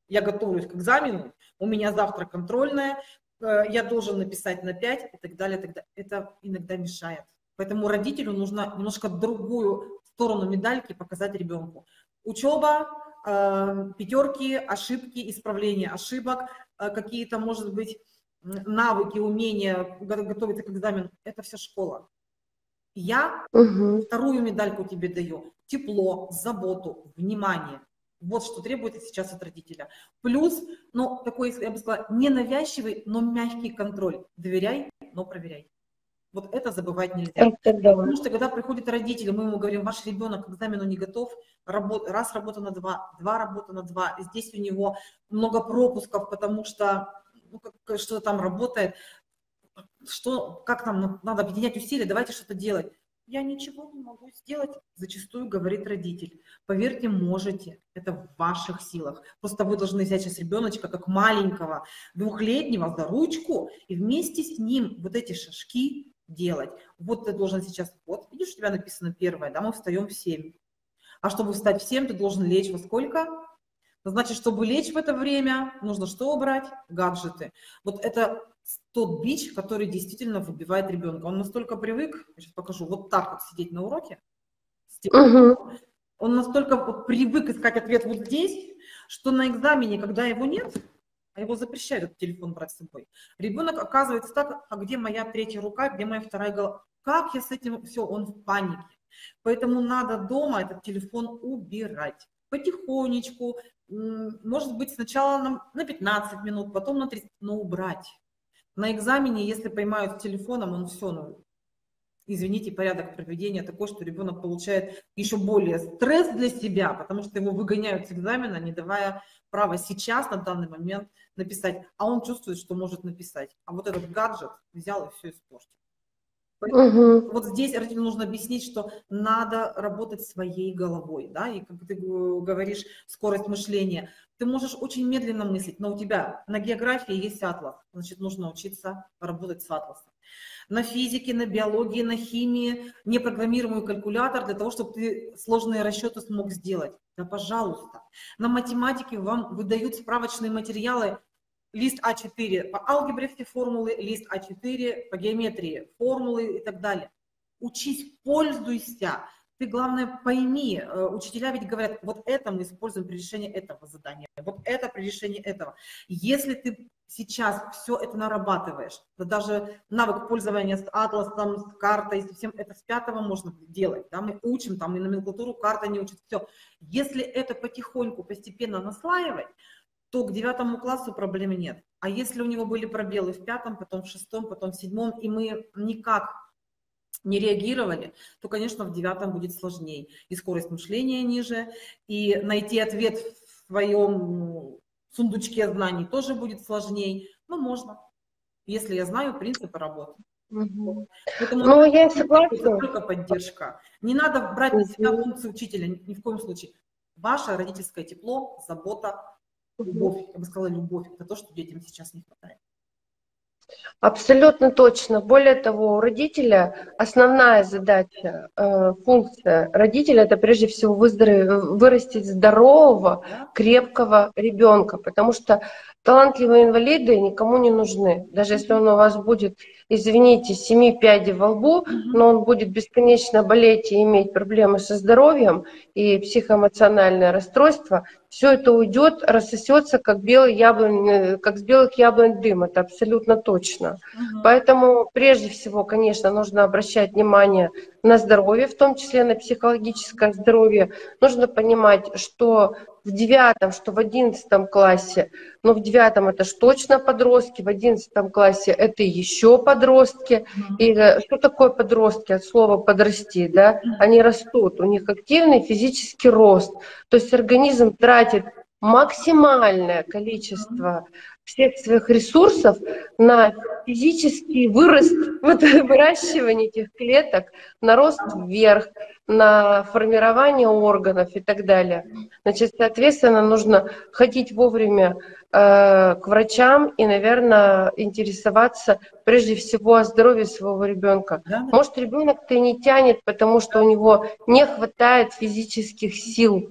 «я готовлюсь к экзамену», у меня завтра контрольная, я должен написать на 5 и так далее, и так далее. Это иногда мешает. Поэтому родителю нужно немножко другую сторону медальки показать ребенку. Учеба, э, пятерки, ошибки, исправление ошибок, э, какие-то, может быть, навыки, умения готовиться к экзамену. Это вся школа. Я угу. вторую медальку тебе даю. Тепло, заботу, внимание. Вот что требуется сейчас от родителя. Плюс, ну, такой, я бы сказала, ненавязчивый, но мягкий контроль. Доверяй, но проверяй. Вот это забывать нельзя. Это да. Потому что когда приходит родитель, мы ему говорим, ваш ребенок к экзамену не готов, работ, раз работа на два, два работа на два, здесь у него много пропусков, потому что ну, что там работает, что, как нам надо объединять усилия, давайте что-то делать я ничего не могу сделать, зачастую говорит родитель. Поверьте, можете, это в ваших силах. Просто вы должны взять сейчас ребеночка, как маленького, двухлетнего, за ручку и вместе с ним вот эти шажки делать. Вот ты должен сейчас, вот, видишь, у тебя написано первое, да, мы встаем в 7. А чтобы встать в 7, ты должен лечь во сколько? Значит, чтобы лечь в это время, нужно что убрать? Гаджеты. Вот это тот бич, который действительно выбивает ребенка. Он настолько привык, я сейчас покажу, вот так вот сидеть на уроке, угу. он настолько привык искать ответ вот здесь, что на экзамене, когда его нет, а его запрещают этот телефон брать с собой, ребенок оказывается так, а где моя третья рука, где моя вторая голова? Как я с этим, все, он в панике. Поэтому надо дома этот телефон убирать потихонечку, может быть, сначала на, на 15 минут, потом на 30, но убрать. На экзамене, если поймают телефоном, он все, ну, извините, порядок проведения такой, что ребенок получает еще более стресс для себя, потому что его выгоняют с экзамена, не давая права сейчас, на данный момент, написать. А он чувствует, что может написать. А вот этот гаджет взял и все испортил. Угу. Вот здесь родителям нужно объяснить, что надо работать своей головой, да, и как ты говоришь, скорость мышления. Ты можешь очень медленно мыслить, но у тебя на географии есть атлас, значит, нужно учиться работать с атласом. На физике, на биологии, на химии, непрограммируемый калькулятор для того, чтобы ты сложные расчеты смог сделать. Да, пожалуйста. На математике вам выдают справочные материалы лист А4 по алгебре все формулы, лист А4 по геометрии, формулы и так далее. Учись, пользуйся. Ты, главное, пойми, э, учителя ведь говорят, вот это мы используем при решении этого задания, вот это при решении этого. Если ты сейчас все это нарабатываешь, да даже навык пользования с атласом, с картой, всем это с пятого можно делать, да, мы учим, там и номенклатуру карта не учат, все. Если это потихоньку, постепенно наслаивать, то к девятому классу проблемы нет. А если у него были пробелы в пятом, потом в шестом, потом в седьмом, и мы никак не реагировали, то, конечно, в девятом будет сложнее. И скорость мышления ниже, и найти ответ в своем сундучке знаний тоже будет сложнее, но можно, если я знаю принципы работы. Угу. Поэтому ну, я согласна. Только поддержка. Не надо брать на себя функцию учителя, ни в коем случае. Ваше родительское тепло, забота, любовь, я бы сказала, любовь, это то, что детям сейчас не хватает. Абсолютно точно. Более того, у родителя основная задача, э, функция родителя это прежде всего вырастить здорового, крепкого ребенка, потому что талантливые инвалиды никому не нужны. Даже если он у вас будет, извините, семи пядей во лбу, но он будет бесконечно болеть и иметь проблемы со здоровьем и психоэмоциональное расстройство, все это уйдет, рассосется, как, белый яблонь, э, как с белых яблонь дым, это абсолютно точно. Угу. Поэтому прежде всего, конечно, нужно обращать внимание на здоровье, в том числе на психологическое здоровье. Нужно понимать, что в девятом, что в одиннадцатом классе, но в девятом это ж точно подростки, в одиннадцатом классе это еще подростки. И э, что такое подростки? От слова подрасти, да? Они растут, у них активный физический рост. То есть организм тратит максимальное количество всех своих ресурсов на физический вырост, <laughs> вот, выращивание этих клеток, на рост вверх, на формирование органов и так далее. Значит, соответственно, нужно ходить вовремя э, к врачам и, наверное, интересоваться прежде всего о здоровье своего ребенка. Да? Может, ребенок-то и не тянет, потому что у него не хватает физических сил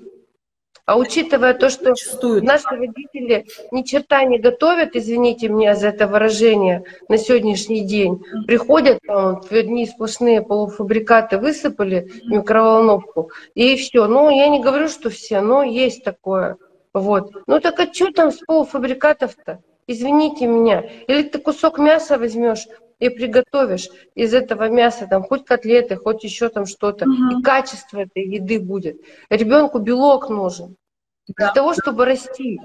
а учитывая то, что Существует. наши родители ни черта не готовят, извините меня за это выражение, на сегодняшний день, приходят, там, в одни сплошные полуфабрикаты высыпали в микроволновку, и все. Ну, я не говорю, что все, но есть такое. Вот. Ну так а что там с полуфабрикатов-то? Извините меня. Или ты кусок мяса возьмешь и приготовишь из этого мяса там хоть котлеты, хоть еще там что-то, угу. и качество этой еды будет. Ребенку белок нужен для да. того, чтобы расти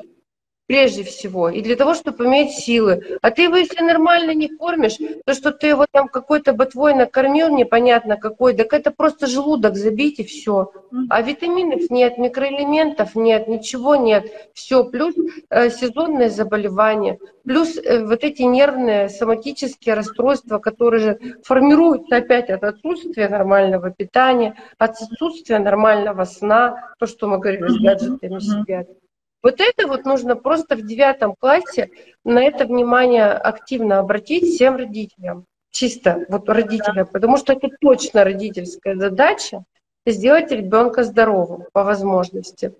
прежде всего, и для того, чтобы иметь силы. А ты его, если нормально не кормишь, то, что ты его там какой-то ботвой накормил, непонятно какой, так это просто желудок забить и все. А витаминов нет, микроэлементов нет, ничего нет. Все, плюс э, сезонные заболевания, плюс э, вот эти нервные соматические расстройства, которые же формируются опять от отсутствия нормального питания, от отсутствия нормального сна, то, что мы говорили, с гаджетами сидят. Вот это вот нужно просто в девятом классе на это внимание активно обратить всем родителям. Чисто вот родителям, потому что это точно родительская задача сделать ребенка здоровым по возможности.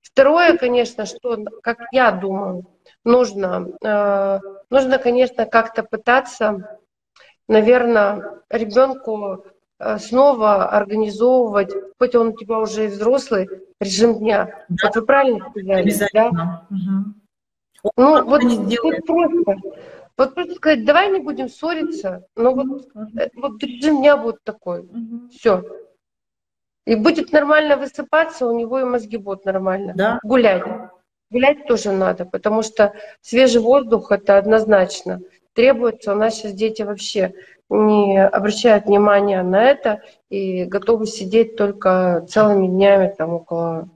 Второе, конечно, что, как я думаю, нужно, э, нужно, конечно, как-то пытаться, наверное, ребенку снова организовывать, хоть он у тебя уже взрослый, режим дня. Да. Вот вы правильно сказали, да? Угу. Ну, вот, вот просто. Вот просто сказать, давай не будем ссориться, но вот, угу. вот режим дня будет такой. Угу. Все. И будет нормально высыпаться, у него и мозги будут нормально. Да. Гулять. Гулять тоже надо, потому что свежий воздух это однозначно требуется. У нас сейчас дети вообще не обращают внимания на это и готовы сидеть только целыми днями там около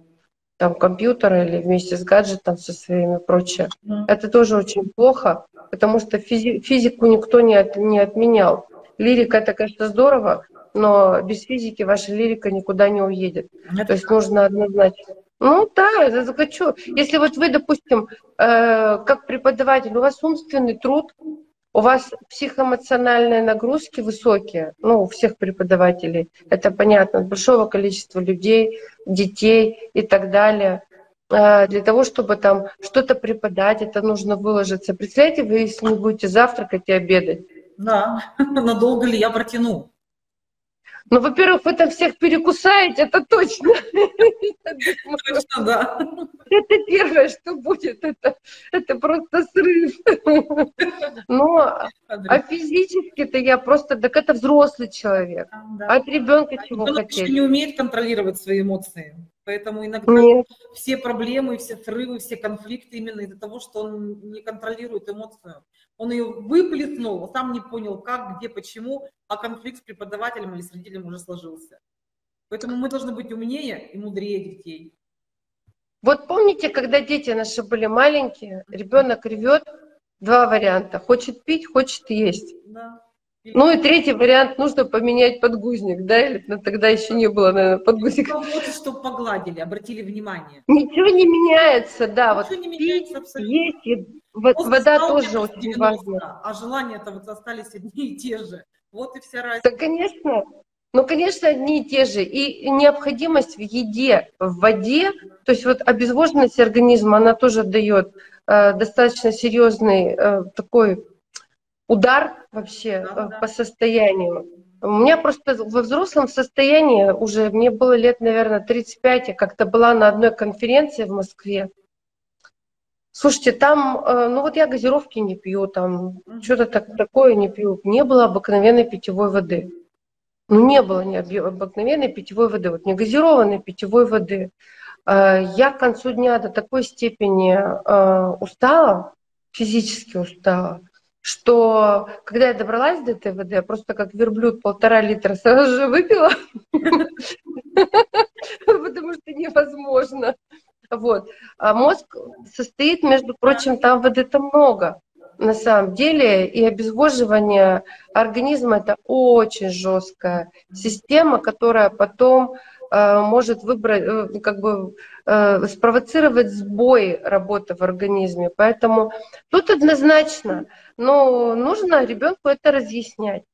там, компьютера или вместе с гаджетом со своими прочее. Mm. Это тоже очень плохо, потому что физи- физику никто не, от, не отменял. Лирика это, конечно, здорово, но без физики ваша лирика никуда не уедет. Это То есть нужно однозначно. Ну да, я захочу. Если вот вы, допустим, э, как преподаватель, у вас умственный труд, у вас психоэмоциональные нагрузки высокие, ну, у всех преподавателей, это понятно, большого количества людей, детей и так далее. А, для того, чтобы там что-то преподать, это нужно выложиться. Представляете, вы если не будете завтракать и обедать? Да, <laughs> надолго ли я протяну? Ну, во-первых, вы там всех перекусаете, это точно. Точно, да. Это первое, что будет, это, это просто срыв. Но а физически-то я просто, так это взрослый человек. Да. От ребенка а чего хотеть? не умеет контролировать свои эмоции. Поэтому иногда Нет. все проблемы, все срывы, все конфликты именно из-за того, что он не контролирует эмоцию. Он ее выплеснул, сам не понял, как, где, почему, а конфликт с преподавателем или с родителем уже сложился. Поэтому мы должны быть умнее и мудрее детей. Вот помните, когда дети наши были маленькие, ребенок ревет, два варианта. Хочет пить, хочет есть. Да. Ну и третий вариант, нужно поменять подгузник, да, или ну, тогда еще не было, наверное, подгузника. Вот, чтобы погладили, обратили внимание. Ничего не меняется, да, Ничего вот не меняется абсолютно. есть, и вода тоже очень важна. А желания-то вот остались одни и те же. Вот и вся разница. Да, конечно. Ну, конечно, одни и те же. И необходимость в еде, в воде, то есть вот обезвоженность организма, она тоже дает э, достаточно серьезный э, такой удар вообще да, э, да. по состоянию. У меня просто во взрослом состоянии уже, мне было лет, наверное, 35, я как-то была на одной конференции в Москве. Слушайте, там, э, ну вот я газировки не пью, там что-то так, такое не пью. Не было обыкновенной питьевой воды. Ну, не было ни обыкновенной питьевой воды, вот не газированной питьевой воды. Э, я к концу дня до такой степени устала, физически устала, что когда я добралась до воды, я просто как верблюд полтора литра сразу же выпила, потому что невозможно. Вот. А мозг состоит, между прочим, там воды-то много на самом деле, и обезвоживание организма это очень жесткая система, которая потом может выбрать, э, как бы э, спровоцировать сбой работы в организме. Поэтому тут однозначно, но нужно ребенку это разъяснять.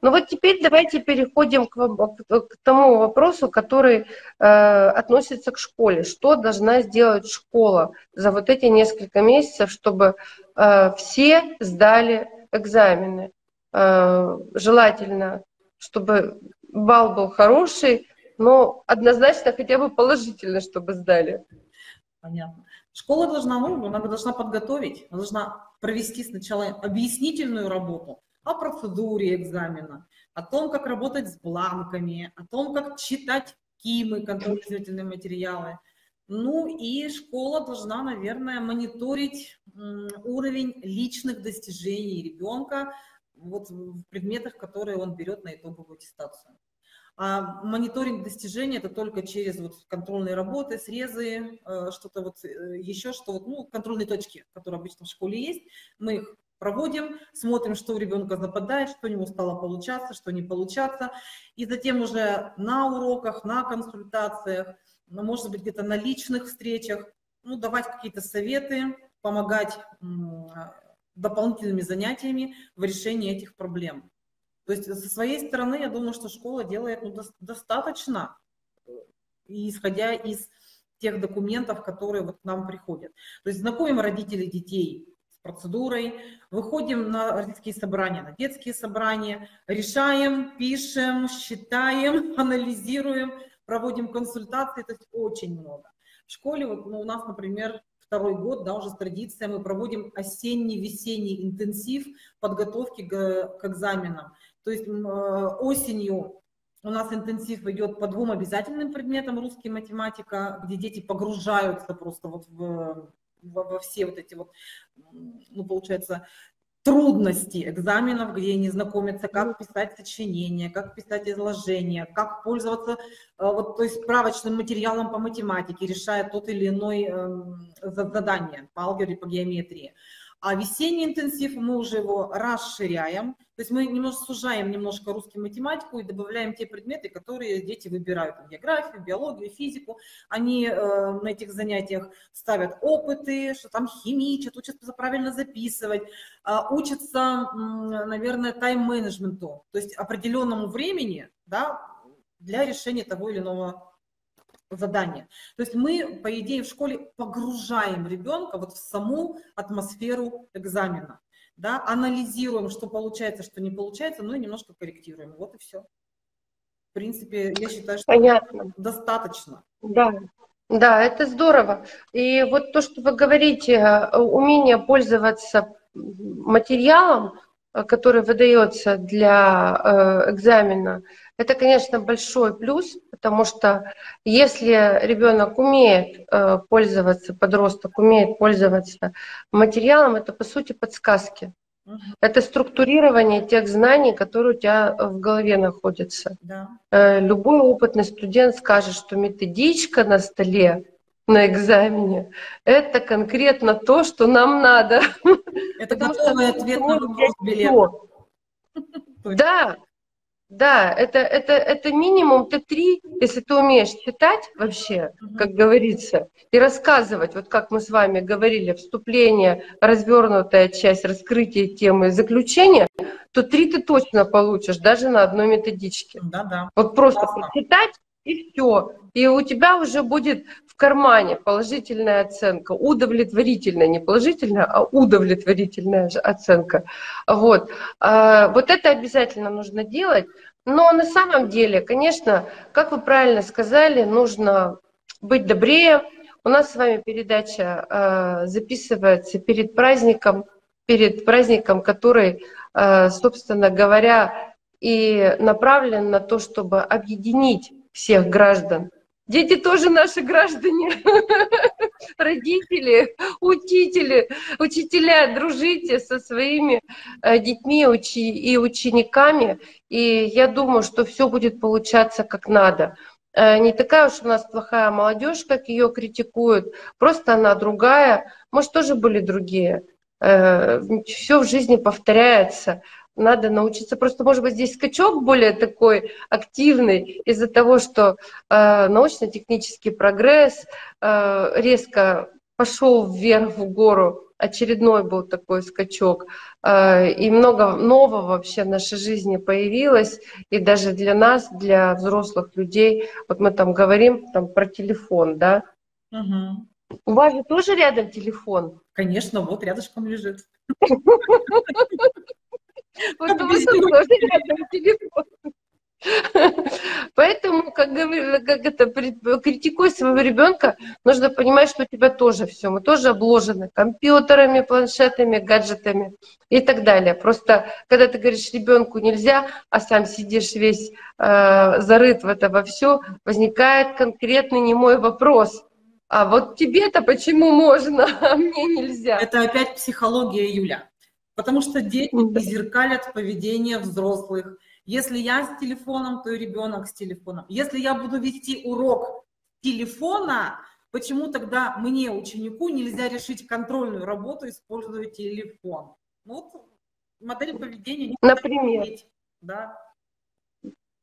Ну вот теперь давайте переходим к, к тому вопросу, который э, относится к школе. Что должна сделать школа за вот эти несколько месяцев, чтобы э, все сдали экзамены? Э, желательно, чтобы балл был хороший, но однозначно хотя бы положительно, чтобы сдали. Понятно. Школа должна, ну, она должна подготовить, она должна провести сначала объяснительную работу, о процедуре экзамена, о том, как работать с бланками, о том, как читать КИМы, контрольно материалы. Ну и школа должна, наверное, мониторить уровень личных достижений ребенка вот в предметах, которые он берет на итоговую аттестацию. А мониторинг достижений это только через вот контрольные работы, срезы, э, что-то вот э, еще, что вот, ну, контрольные точки, которые обычно в школе есть, мы их проводим, смотрим, что у ребенка западает, что у него стало получаться, что не получаться. И затем уже на уроках, на консультациях, ну, может быть, где-то на личных встречах, ну, давать какие-то советы, помогать дополнительными занятиями в решении этих проблем. То есть со своей стороны, я думаю, что школа делает ну, достаточно, исходя из тех документов, которые вот к нам приходят. То есть знакомим родителей детей процедурой, выходим на родительские собрания, на детские собрания, решаем, пишем, считаем, <laughs> анализируем, проводим консультации, то есть очень много. В школе вот ну, у нас, например, второй год, да, уже с традицией мы проводим осенний-весенний интенсив подготовки к, к экзаменам. То есть осенью у нас интенсив идет по двум обязательным предметам, русский математика, где дети погружаются просто вот в во, во все вот эти вот, ну, получается, трудности экзаменов, где они знакомятся, как писать сочинения, как писать изложения, как пользоваться э, вот, то есть справочным материалом по математике, решая тот или иной э, задание по алгебре, по геометрии. А весенний интенсив мы уже его расширяем, то есть мы немножко сужаем немножко русский математику и добавляем те предметы, которые дети выбирают, географию, биологию, физику. Они э, на этих занятиях ставят опыты, что там химичат, учатся правильно записывать, э, учатся, э, наверное, тайм-менеджменту, то есть определенному времени да, для решения того или иного задание. То есть мы, по идее, в школе погружаем ребенка вот в саму атмосферу экзамена, да, анализируем, что получается, что не получается, ну и немножко корректируем. Вот и все. В принципе, я считаю, что Понятно. достаточно. Да, да, это здорово. И вот то, что вы говорите, э, умение пользоваться материалом, э, который выдается для э, экзамена, это, конечно, большой плюс, потому что если ребенок умеет э, пользоваться, подросток умеет пользоваться материалом, это по сути подсказки. Это структурирование тех знаний, которые у тебя в голове находятся. Да. Э, любой опытный студент скажет, что методичка на столе на экзамене. Это конкретно то, что нам надо. Это готовый ответ на вопрос билета. <laughs> Да, да, это, это, это минимум Т3, если ты умеешь читать вообще, как говорится, и рассказывать, вот как мы с вами говорили, вступление, развернутая часть, раскрытие темы, заключение, то три ты точно получишь, даже на одной методичке. Да, да. Вот просто прочитать и все. И у тебя уже будет в кармане положительная оценка, удовлетворительная, не положительная, а удовлетворительная оценка. Вот. А, вот это обязательно нужно делать. Но на самом деле, конечно, как вы правильно сказали, нужно быть добрее. У нас с вами передача э, записывается перед праздником, перед праздником, который, э, собственно говоря, и направлен на то, чтобы объединить всех граждан. Дети тоже наши граждане, <laughs> родители, учители, учителя, дружите со своими э, детьми и учениками, и я думаю, что все будет получаться как надо. Э, не такая уж у нас плохая молодежь, как ее критикуют, просто она другая. Мы же тоже были другие. Э, все в жизни повторяется надо научиться. Просто, может быть, здесь скачок более такой активный из-за того, что э, научно-технический прогресс э, резко пошел вверх в гору. Очередной был такой скачок. Э, и много нового вообще в нашей жизни появилось. И даже для нас, для взрослых людей, вот мы там говорим там, про телефон, да? Угу. У вас же тоже рядом телефон? Конечно, вот рядышком лежит. <laughs> Потому что тоже рядом телефон. Поэтому, как, как это, критикуя своего ребенка, нужно понимать, что у тебя тоже все. Мы тоже обложены компьютерами, планшетами, гаджетами и так далее. Просто, когда ты говоришь ребенку нельзя, а сам сидишь весь э, зарыт в это во все, возникает конкретный немой вопрос. А вот тебе-то почему можно, а мне нельзя? Это опять психология Юля. Потому что дети зеркалят поведение взрослых. Если я с телефоном, то и ребенок с телефоном. Если я буду вести урок телефона, почему тогда мне, ученику, нельзя решить контрольную работу, используя телефон? Вот модель поведения. Например. Да.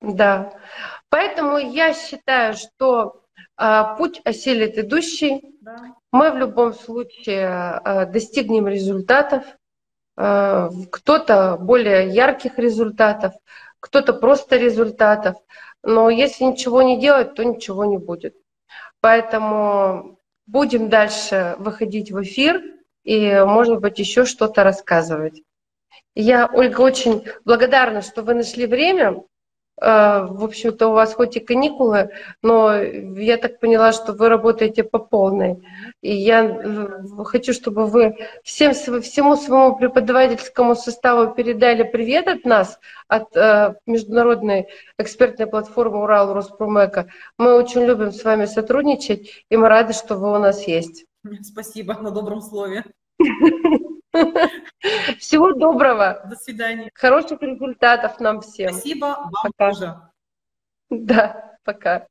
Да. Поэтому я считаю, что э, путь осилит идущий. Да. Мы в любом случае э, достигнем результатов. Э, кто-то более ярких результатов, кто-то просто результатов. Но если ничего не делать, то ничего не будет. Поэтому будем дальше выходить в эфир и, может быть, еще что-то рассказывать. Я, Ольга, очень благодарна, что вы нашли время Э, в общем-то, у вас хоть и каникулы, но я так поняла, что вы работаете по полной. И я э, хочу, чтобы вы всем, всему своему преподавательскому составу передали привет от нас, от э, международной экспертной платформы Урал Роспромека. Мы очень любим с вами сотрудничать, и мы рады, что вы у нас есть. Спасибо на добром слове. <laughs> Всего доброго. До свидания. Хороших результатов нам всем. Спасибо вам пока. тоже. Да, пока.